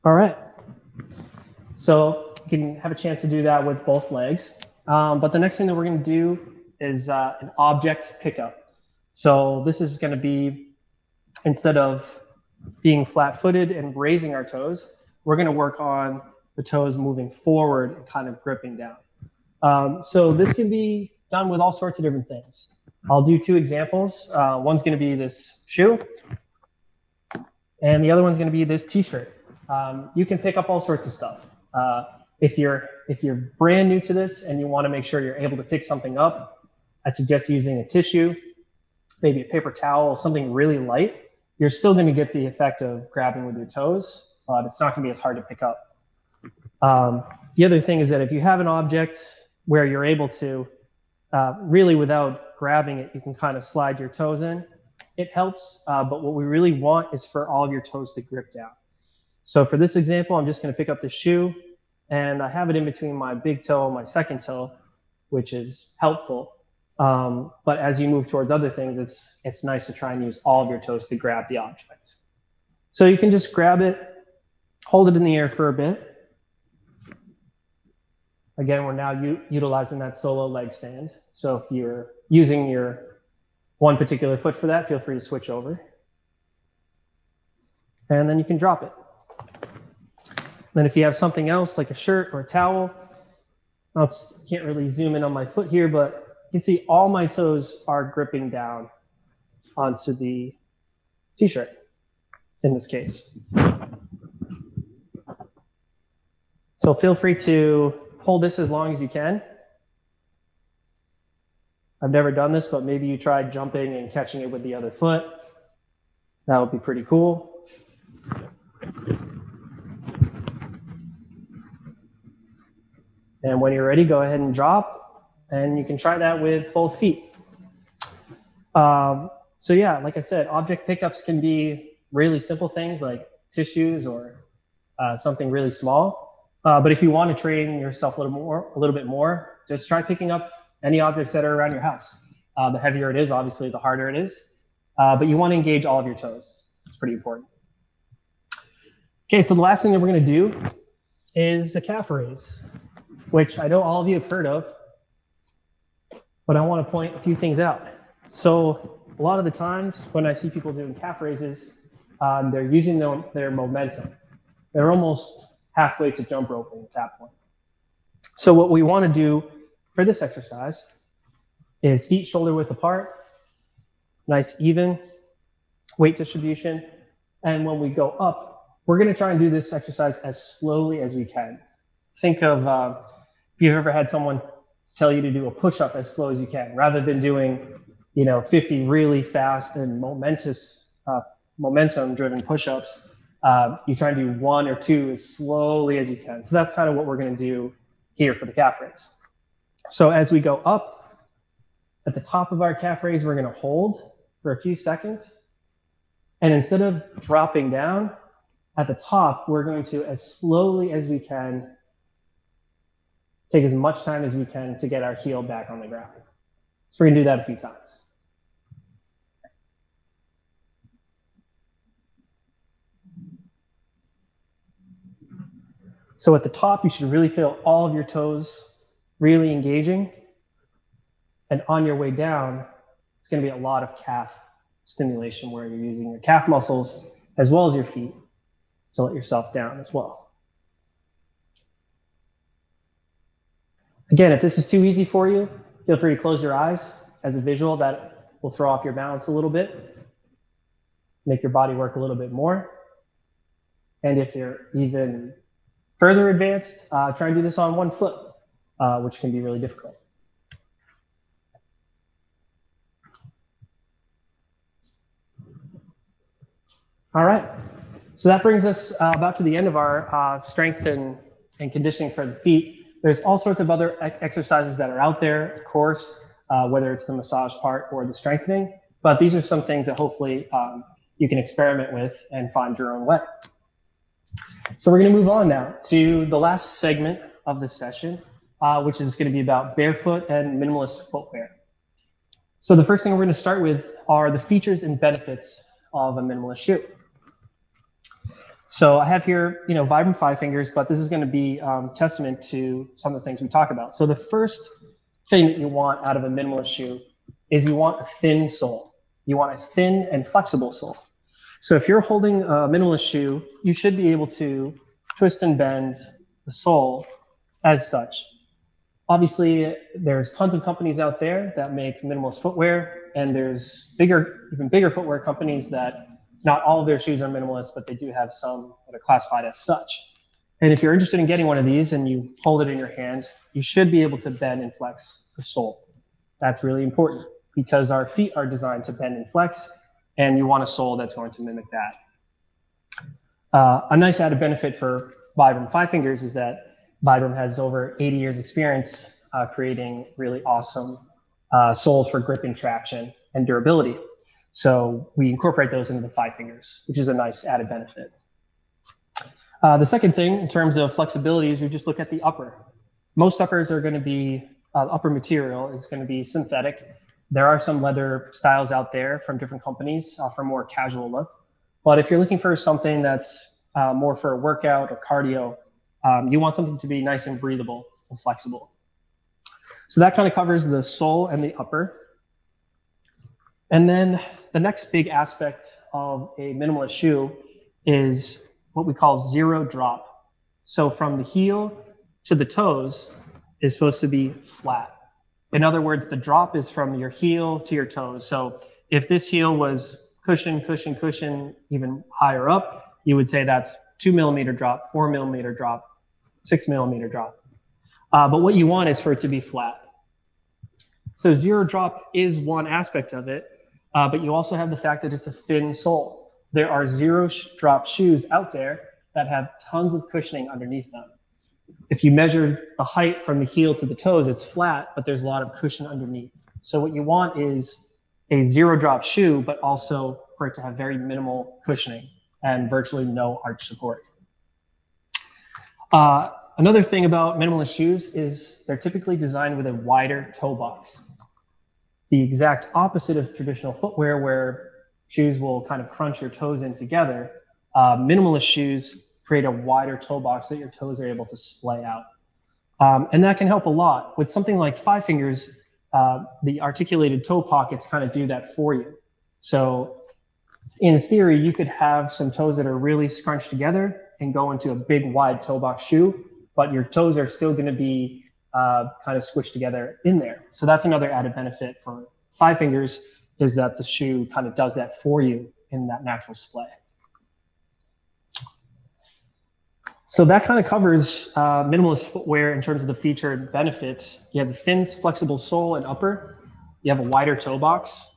All right. So you can have a chance to do that with both legs. Um, but the next thing that we're going to do is uh, an object pickup. So this is going to be, instead of being flat footed and raising our toes, we're going to work on the toes moving forward and kind of gripping down. Um, so this can be done with all sorts of different things. I'll do two examples. Uh, one's going to be this shoe, and the other one's going to be this t-shirt. Um, you can pick up all sorts of stuff. Uh, if you're if you're brand new to this and you want to make sure you're able to pick something up, I suggest using a tissue, maybe a paper towel, something really light. You're still going to get the effect of grabbing with your toes, but it's not going to be as hard to pick up. Um, the other thing is that if you have an object where you're able to uh, really without grabbing it, you can kind of slide your toes in. It helps, uh, but what we really want is for all of your toes to grip down. So for this example, I'm just going to pick up the shoe and I have it in between my big toe and my second toe, which is helpful. Um, but as you move towards other things, it's, it's nice to try and use all of your toes to grab the object. So you can just grab it, hold it in the air for a bit, Again, we're now utilizing that solo leg stand. So if you're using your one particular foot for that, feel free to switch over. And then you can drop it. Then if you have something else like a shirt or a towel, I can't really zoom in on my foot here, but you can see all my toes are gripping down onto the t-shirt in this case. So feel free to hold this as long as you can. I've never done this, but maybe you tried jumping and catching it with the other foot. That would be pretty cool. And when you're ready, go ahead and drop. And you can try that with both feet. Um, so yeah, like I said, object pickups can be really simple things like tissues or uh, something really small. Uh, but if you want to train yourself a little more, a little bit more, just try picking up any objects that are around your house. Uh, the heavier it is, obviously, the harder it is. Uh, but you want to engage all of your toes. It's pretty important. Okay, so the last thing that we're going to do is a calf raise, which I know all of you have heard of, but I want to point a few things out. So a lot of the times when I see people doing calf raises, um, they're using their, their momentum. They're almost halfway to jump roping at that point. So what we want to do for this exercise is feet shoulder width apart, nice even weight distribution. And when we go up, we're going to try and do this exercise as slowly as we can. Think of uh, you've ever had someone tell you to do a push-up as slow as you can, rather than doing, you know, 50 really fast and momentous, uh, momentum-driven push-ups, uh, you try and do one or two as slowly as you can. So that's kind of what we're going to do here for the calf raise. So as we go up at the top of our calf raise, we're going to hold for a few seconds. And instead of dropping down at the top, we're going to, as slowly as we can, take as much time as we can to get our heel back on the ground. So we're going to do that a few times. So at the top, you should really feel all of your toes really engaging. And on your way down, it's going to be a lot of calf stimulation where you're using your calf muscles as well as your feet to let yourself down as well. Again, if this is too easy for you, feel free to close your eyes as a visual that will throw off your balance a little bit, make your body work a little bit more. And if you're even further advanced, uh, try and do this on one foot, uh, which can be really difficult. All right. So that brings us uh, about to the end of our uh, strength and, and conditioning for the feet. There's all sorts of other exercises that are out there, of course, uh, whether it's the massage part or the strengthening. But these are some things that hopefully um, you can experiment with and find your own way. So we're going to move on now to the last segment of the session, uh, which is going to be about barefoot and minimalist footwear. So the first thing we're going to start with are the features and benefits of a minimalist shoe. So I have here, you know, Vibram Five Fingers, but this is going to be um, testament to some of the things we talk about. So the first thing that you want out of a minimalist shoe is you want a thin sole. You want a thin and flexible sole. So if you're holding a minimalist shoe, you should be able to twist and bend the sole as such. Obviously, there's tons of companies out there that make minimalist footwear, and there's bigger, even bigger footwear companies that not all of their shoes are minimalist, but they do have some that are classified as such. And if you're interested in getting one of these and you hold it in your hand, you should be able to bend and flex the sole. That's really important because our feet are designed to bend and flex, and you want a sole that's going to mimic that. Uh, a nice added benefit for Vibram Five Fingers is that Vibram has over 80 years experience uh, creating really awesome uh, soles for grip and traction and durability. So we incorporate those into the five fingers, which is a nice added benefit. Uh, the second thing in terms of flexibility is you just look at the upper. Most uppers are going to be, uh, upper material is going to be synthetic. There are some leather styles out there from different companies uh, a more casual look. But if you're looking for something that's uh, more for a workout or cardio, um, you want something to be nice and breathable and flexible. So that kind of covers the sole and the upper. And then the next big aspect of a minimalist shoe is what we call zero drop. So from the heel to the toes is supposed to be flat. In other words, the drop is from your heel to your toes. So if this heel was cushion, cushion, cushion, even higher up, you would say that's two millimeter drop, four millimeter drop, six millimeter drop. Uh, but what you want is for it to be flat. So zero drop is one aspect of it, uh, but you also have the fact that it's a thin sole. There are zero sh- drop shoes out there that have tons of cushioning underneath them. If you measure the height from the heel to the toes, it's flat, but there's a lot of cushion underneath. So what you want is a zero drop shoe, but also for it to have very minimal cushioning and virtually no arch support. Uh, another thing about minimalist shoes is they're typically designed with a wider toe box the exact opposite of traditional footwear where shoes will kind of crunch your toes in together. Uh, minimalist shoes create a wider toe box that your toes are able to splay out. Um, and that can help a lot. With something like five fingers, uh, the articulated toe pockets kind of do that for you. So in theory, you could have some toes that are really scrunched together and go into a big wide toe box shoe, but your toes are still going to be uh, kind of squished together in there. So that's another added benefit for five fingers is that the shoe kind of does that for you in that natural splay. So that kind of covers uh, minimalist footwear in terms of the featured benefits. You have the thin, flexible sole and upper. You have a wider toe box,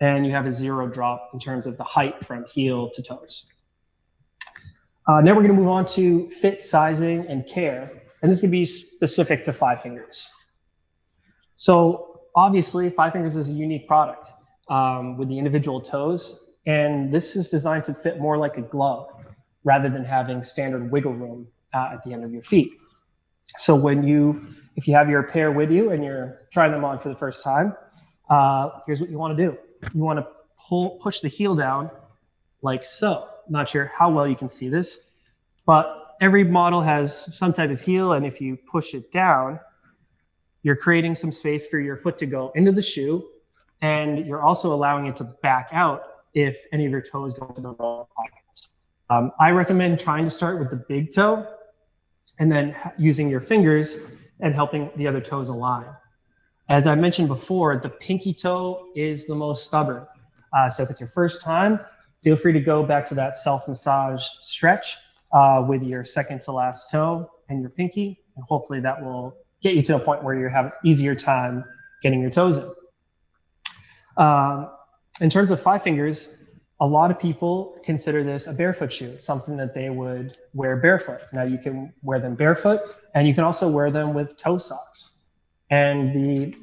and you have a zero drop in terms of the height from heel to toes. Uh, now we're going to move on to fit, sizing, and care, and this can be specific to Five Fingers. So obviously, Five Fingers is a unique product um, with the individual toes, and this is designed to fit more like a glove rather than having standard wiggle room uh, at the end of your feet. So when you, if you have your pair with you and you're trying them on for the first time, uh, here's what you want to do. You want to pull, push the heel down like so. Not sure how well you can see this, but every model has some type of heel, and if you push it down, you're creating some space for your foot to go into the shoe, and you're also allowing it to back out if any of your toes go to the wrong pocket. Um, I recommend trying to start with the big toe and then using your fingers and helping the other toes align. As I mentioned before, the pinky toe is the most stubborn. Uh, so if it's your first time, feel free to go back to that self massage stretch uh, with your second to last toe and your pinky. And hopefully that will get you to a point where you have an easier time getting your toes in. Um, in terms of five fingers, a lot of people consider this a barefoot shoe, something that they would wear barefoot. Now you can wear them barefoot and you can also wear them with toe socks. And the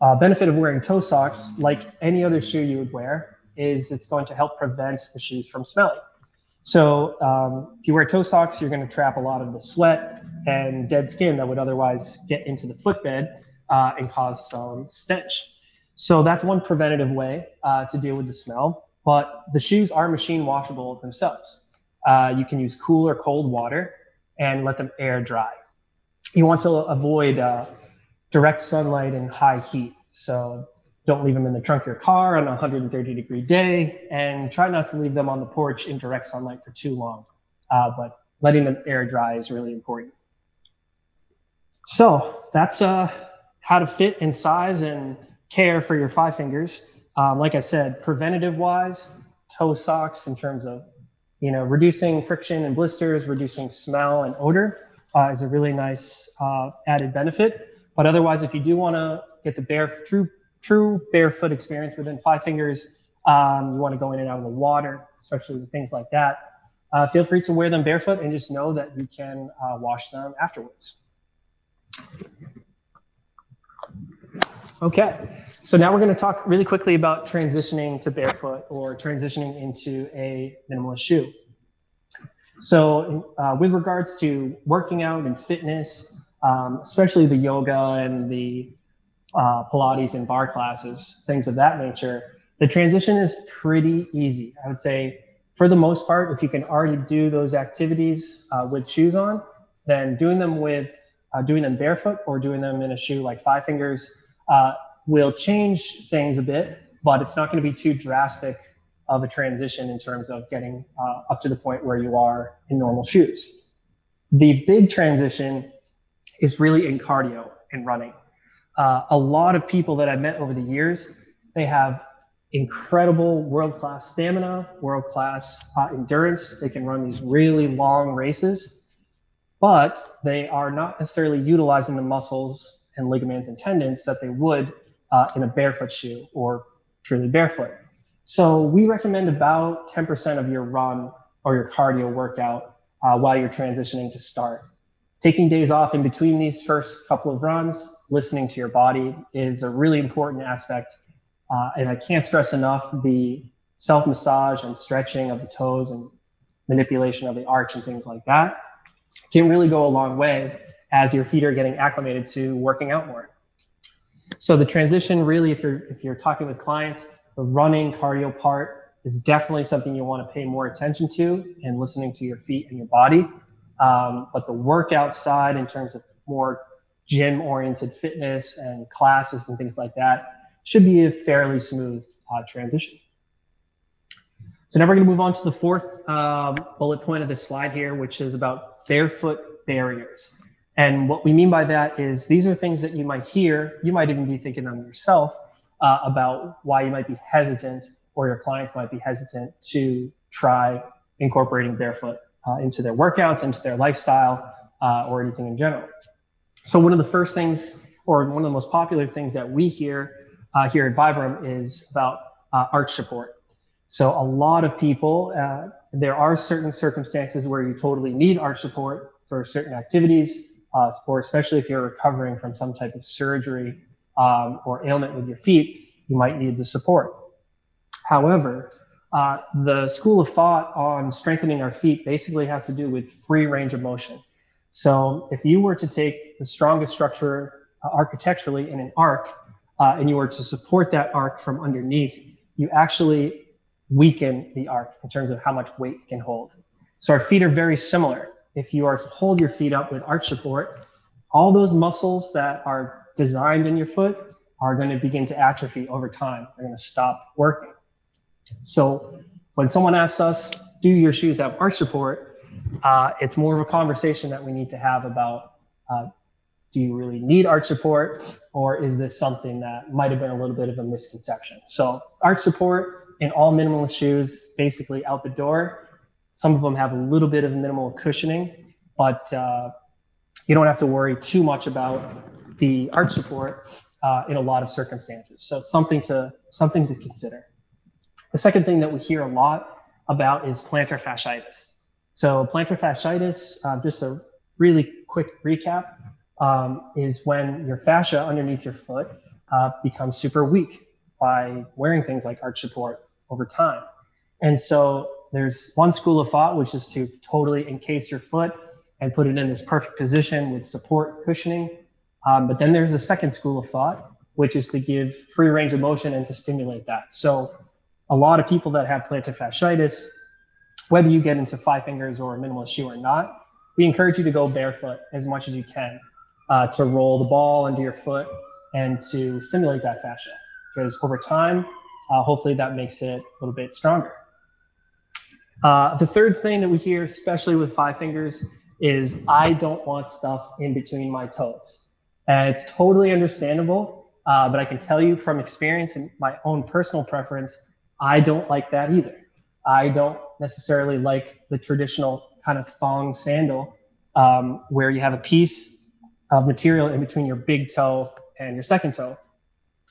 uh, benefit of wearing toe socks, like any other shoe you would wear, is it's going to help prevent the shoes from smelling. So um, if you wear toe socks, you're going to trap a lot of the sweat and dead skin that would otherwise get into the footbed uh, and cause some stench. So that's one preventative way uh, to deal with the smell but the shoes are machine washable themselves. Uh, you can use cool or cold water and let them air dry. You want to avoid uh, direct sunlight and high heat. So don't leave them in the trunk of your car on a 130 degree day and try not to leave them on the porch in direct sunlight for too long. Uh, but letting them air dry is really important. So that's uh, how to fit and size and care for your five fingers. Um, like I said, preventative wise, toe socks in terms of you know reducing friction and blisters, reducing smell and odor uh, is a really nice uh, added benefit. But otherwise, if you do want to get the bare true true barefoot experience within five fingers, um, you want to go in and out of the water, especially with things like that. Uh, feel free to wear them barefoot and just know that you can uh, wash them afterwards. Okay, so now we're going to talk really quickly about transitioning to barefoot or transitioning into a minimalist shoe. So uh, with regards to working out and fitness, um, especially the yoga and the uh, Pilates and barre classes, things of that nature, the transition is pretty easy. I would say for the most part, if you can already do those activities uh, with shoes on, then doing them with uh, doing them barefoot or doing them in a shoe like Five Fingers uh, will change things a bit, but it's not going to be too drastic of a transition in terms of getting uh, up to the point where you are in normal shoes. The big transition is really in cardio and running. Uh, a lot of people that I've met over the years, they have incredible world-class stamina, world-class uh, endurance. They can run these really long races, but they are not necessarily utilizing the muscles and ligaments and tendons that they would uh, in a barefoot shoe or truly barefoot. So we recommend about 10% of your run or your cardio workout uh, while you're transitioning to start. Taking days off in between these first couple of runs, listening to your body is a really important aspect. Uh, and I can't stress enough the self massage and stretching of the toes and manipulation of the arch and things like that can really go a long way as your feet are getting acclimated to working out more. So the transition really, if you're if you're talking with clients, the running cardio part is definitely something you want to pay more attention to and listening to your feet and your body. Um, but the workout side, in terms of more gym oriented fitness and classes and things like that, should be a fairly smooth uh, transition. So now we're going to move on to the fourth um, bullet point of this slide here, which is about barefoot barriers. And what we mean by that is these are things that you might hear, you might even be thinking them yourself uh, about why you might be hesitant or your clients might be hesitant to try incorporating barefoot uh, into their workouts, into their lifestyle, uh, or anything in general. So one of the first things, or one of the most popular things that we hear uh, here at Vibram is about uh, arch support. So a lot of people, uh, there are certain circumstances where you totally need arch support for certain activities, uh, or especially if you're recovering from some type of surgery um, or ailment with your feet, you might need the support. However, uh, the school of thought on strengthening our feet basically has to do with free range of motion. So if you were to take the strongest structure uh, architecturally in an arc, uh, and you were to support that arc from underneath, you actually weaken the arc in terms of how much weight it can hold. So our feet are very similar. If you are to hold your feet up with arch support, all those muscles that are designed in your foot are going to begin to atrophy over time. They're going to stop working. So when someone asks us, do your shoes have arch support? Uh, it's more of a conversation that we need to have about uh, do you really need arch support or is this something that might have been a little bit of a misconception? So arch support in all minimalist shoes, basically out the door. Some of them have a little bit of minimal cushioning, but uh, you don't have to worry too much about the arch support uh, in a lot of circumstances. So something to something to consider. The second thing that we hear a lot about is plantar fasciitis. So plantar fasciitis, uh, just a really quick recap, um, is when your fascia underneath your foot uh, becomes super weak by wearing things like arch support over time. And so there's one school of thought, which is to totally encase your foot and put it in this perfect position with support cushioning. Um, but then there's a second school of thought, which is to give free range of motion and to stimulate that. So a lot of people that have plantar fasciitis, whether you get into five fingers or a minimalist shoe or not, we encourage you to go barefoot as much as you can uh, to roll the ball under your foot and to stimulate that fascia. Because over time, uh, hopefully that makes it a little bit stronger. Uh, the third thing that we hear, especially with five fingers, is I don't want stuff in between my toes. And it's totally understandable, uh, but I can tell you from experience and my own personal preference, I don't like that either. I don't necessarily like the traditional kind of thong sandal um, where you have a piece of material in between your big toe and your second toe.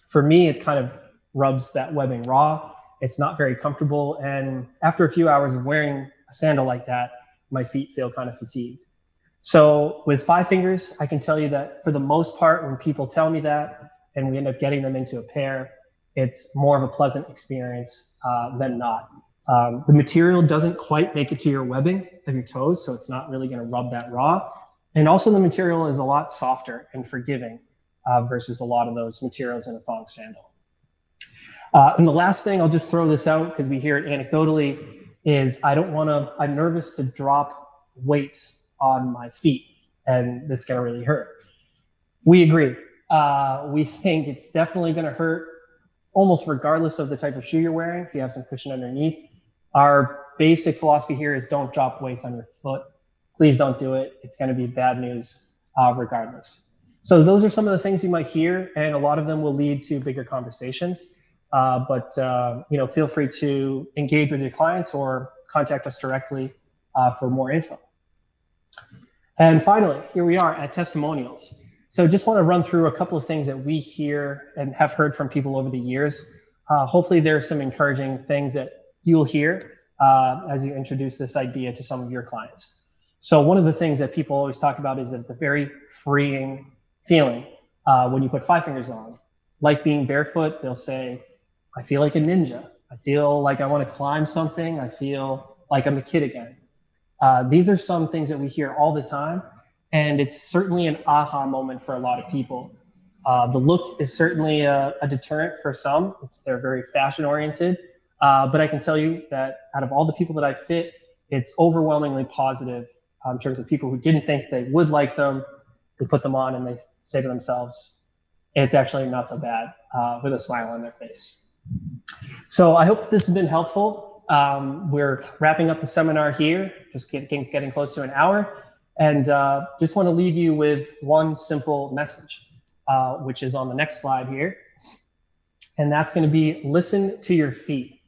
For me, it kind of rubs that webbing raw. It's not very comfortable. And after a few hours of wearing a sandal like that, my feet feel kind of fatigued. So with five fingers, I can tell you that for the most part, when people tell me that and we end up getting them into a pair, it's more of a pleasant experience uh, than not. Um, the material doesn't quite make it to your webbing of your toes, so it's not really going to rub that raw. And also the material is a lot softer and forgiving uh, versus a lot of those materials in a thong sandal. Uh, and the last thing, I'll just throw this out because we hear it anecdotally, is I don't want to, I'm nervous to drop weights on my feet and this is going to really hurt. We agree. Uh, we think it's definitely going to hurt almost regardless of the type of shoe you're wearing if you have some cushion underneath. Our basic philosophy here is don't drop weights on your foot please don't do it. It's going to be bad news uh, regardless. So those are some of the things you might hear, and a lot of them will lead to bigger conversations. Uh, but uh, you know, feel free to engage with your clients or contact us directly uh, for more info. And finally, here we are at testimonials. So just want to run through a couple of things that we hear and have heard from people over the years. Uh, hopefully, there's some encouraging things that you'll hear uh, as you introduce this idea to some of your clients. So one of the things that people always talk about is that it's a very freeing feeling uh, when you put five fingers on. Like being barefoot, they'll say, I feel like a ninja. I feel like I want to climb something. I feel like I'm a kid again. Uh, these are some things that we hear all the time. And it's certainly an aha moment for a lot of people. Uh, the look is certainly a, a deterrent for some. It's, they're very fashion oriented. Uh, but I can tell you that out of all the people that I fit, it's overwhelmingly positive um, in terms of people who didn't think they would like them, who put them on and they say to themselves, it's actually not so bad uh, with a smile on their face. So I hope this has been helpful. Um, we're wrapping up the seminar here, just getting, getting close to an hour. And uh, just want to leave you with one simple message, uh, which is on the next slide here. And that's going to be listen to your feet.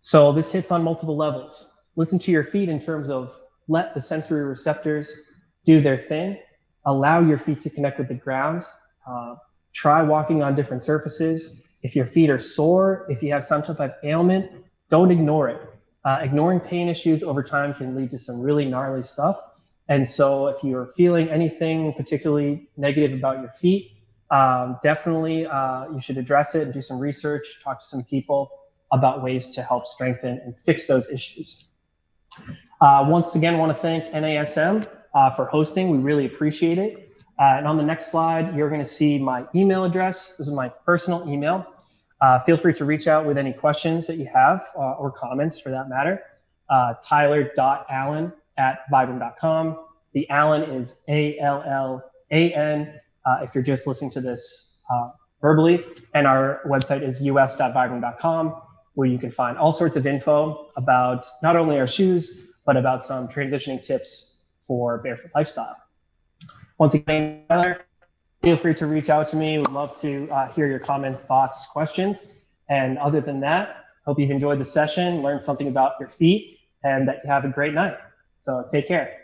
So this hits on multiple levels. Listen to your feet in terms of let the sensory receptors do their thing. Allow your feet to connect with the ground. Uh, try walking on different surfaces. If your feet are sore, if you have some type of ailment, don't ignore it. Uh, ignoring pain issues over time can lead to some really gnarly stuff. And so, if you're feeling anything particularly negative about your feet, um, definitely uh, you should address it and do some research, talk to some people about ways to help strengthen and fix those issues. Uh, once again, want to thank NASM uh, for hosting. We really appreciate it. Uh, and on the next slide, you're going to see my email address. This is my personal email. Uh, feel free to reach out with any questions that you have uh, or comments for that matter. Uh, Tyler.allan at vibram.com. The Allan is A L L A N uh, if you're just listening to this uh, verbally. And our website is us.vibram.com, where you can find all sorts of info about not only our shoes, but about some transitioning tips for barefoot lifestyle. Once again, feel free to reach out to me. We'd love to uh, hear your comments, thoughts, questions. And other than that, hope you've enjoyed the session, learned something about your feet, and that you have a great night. So take care.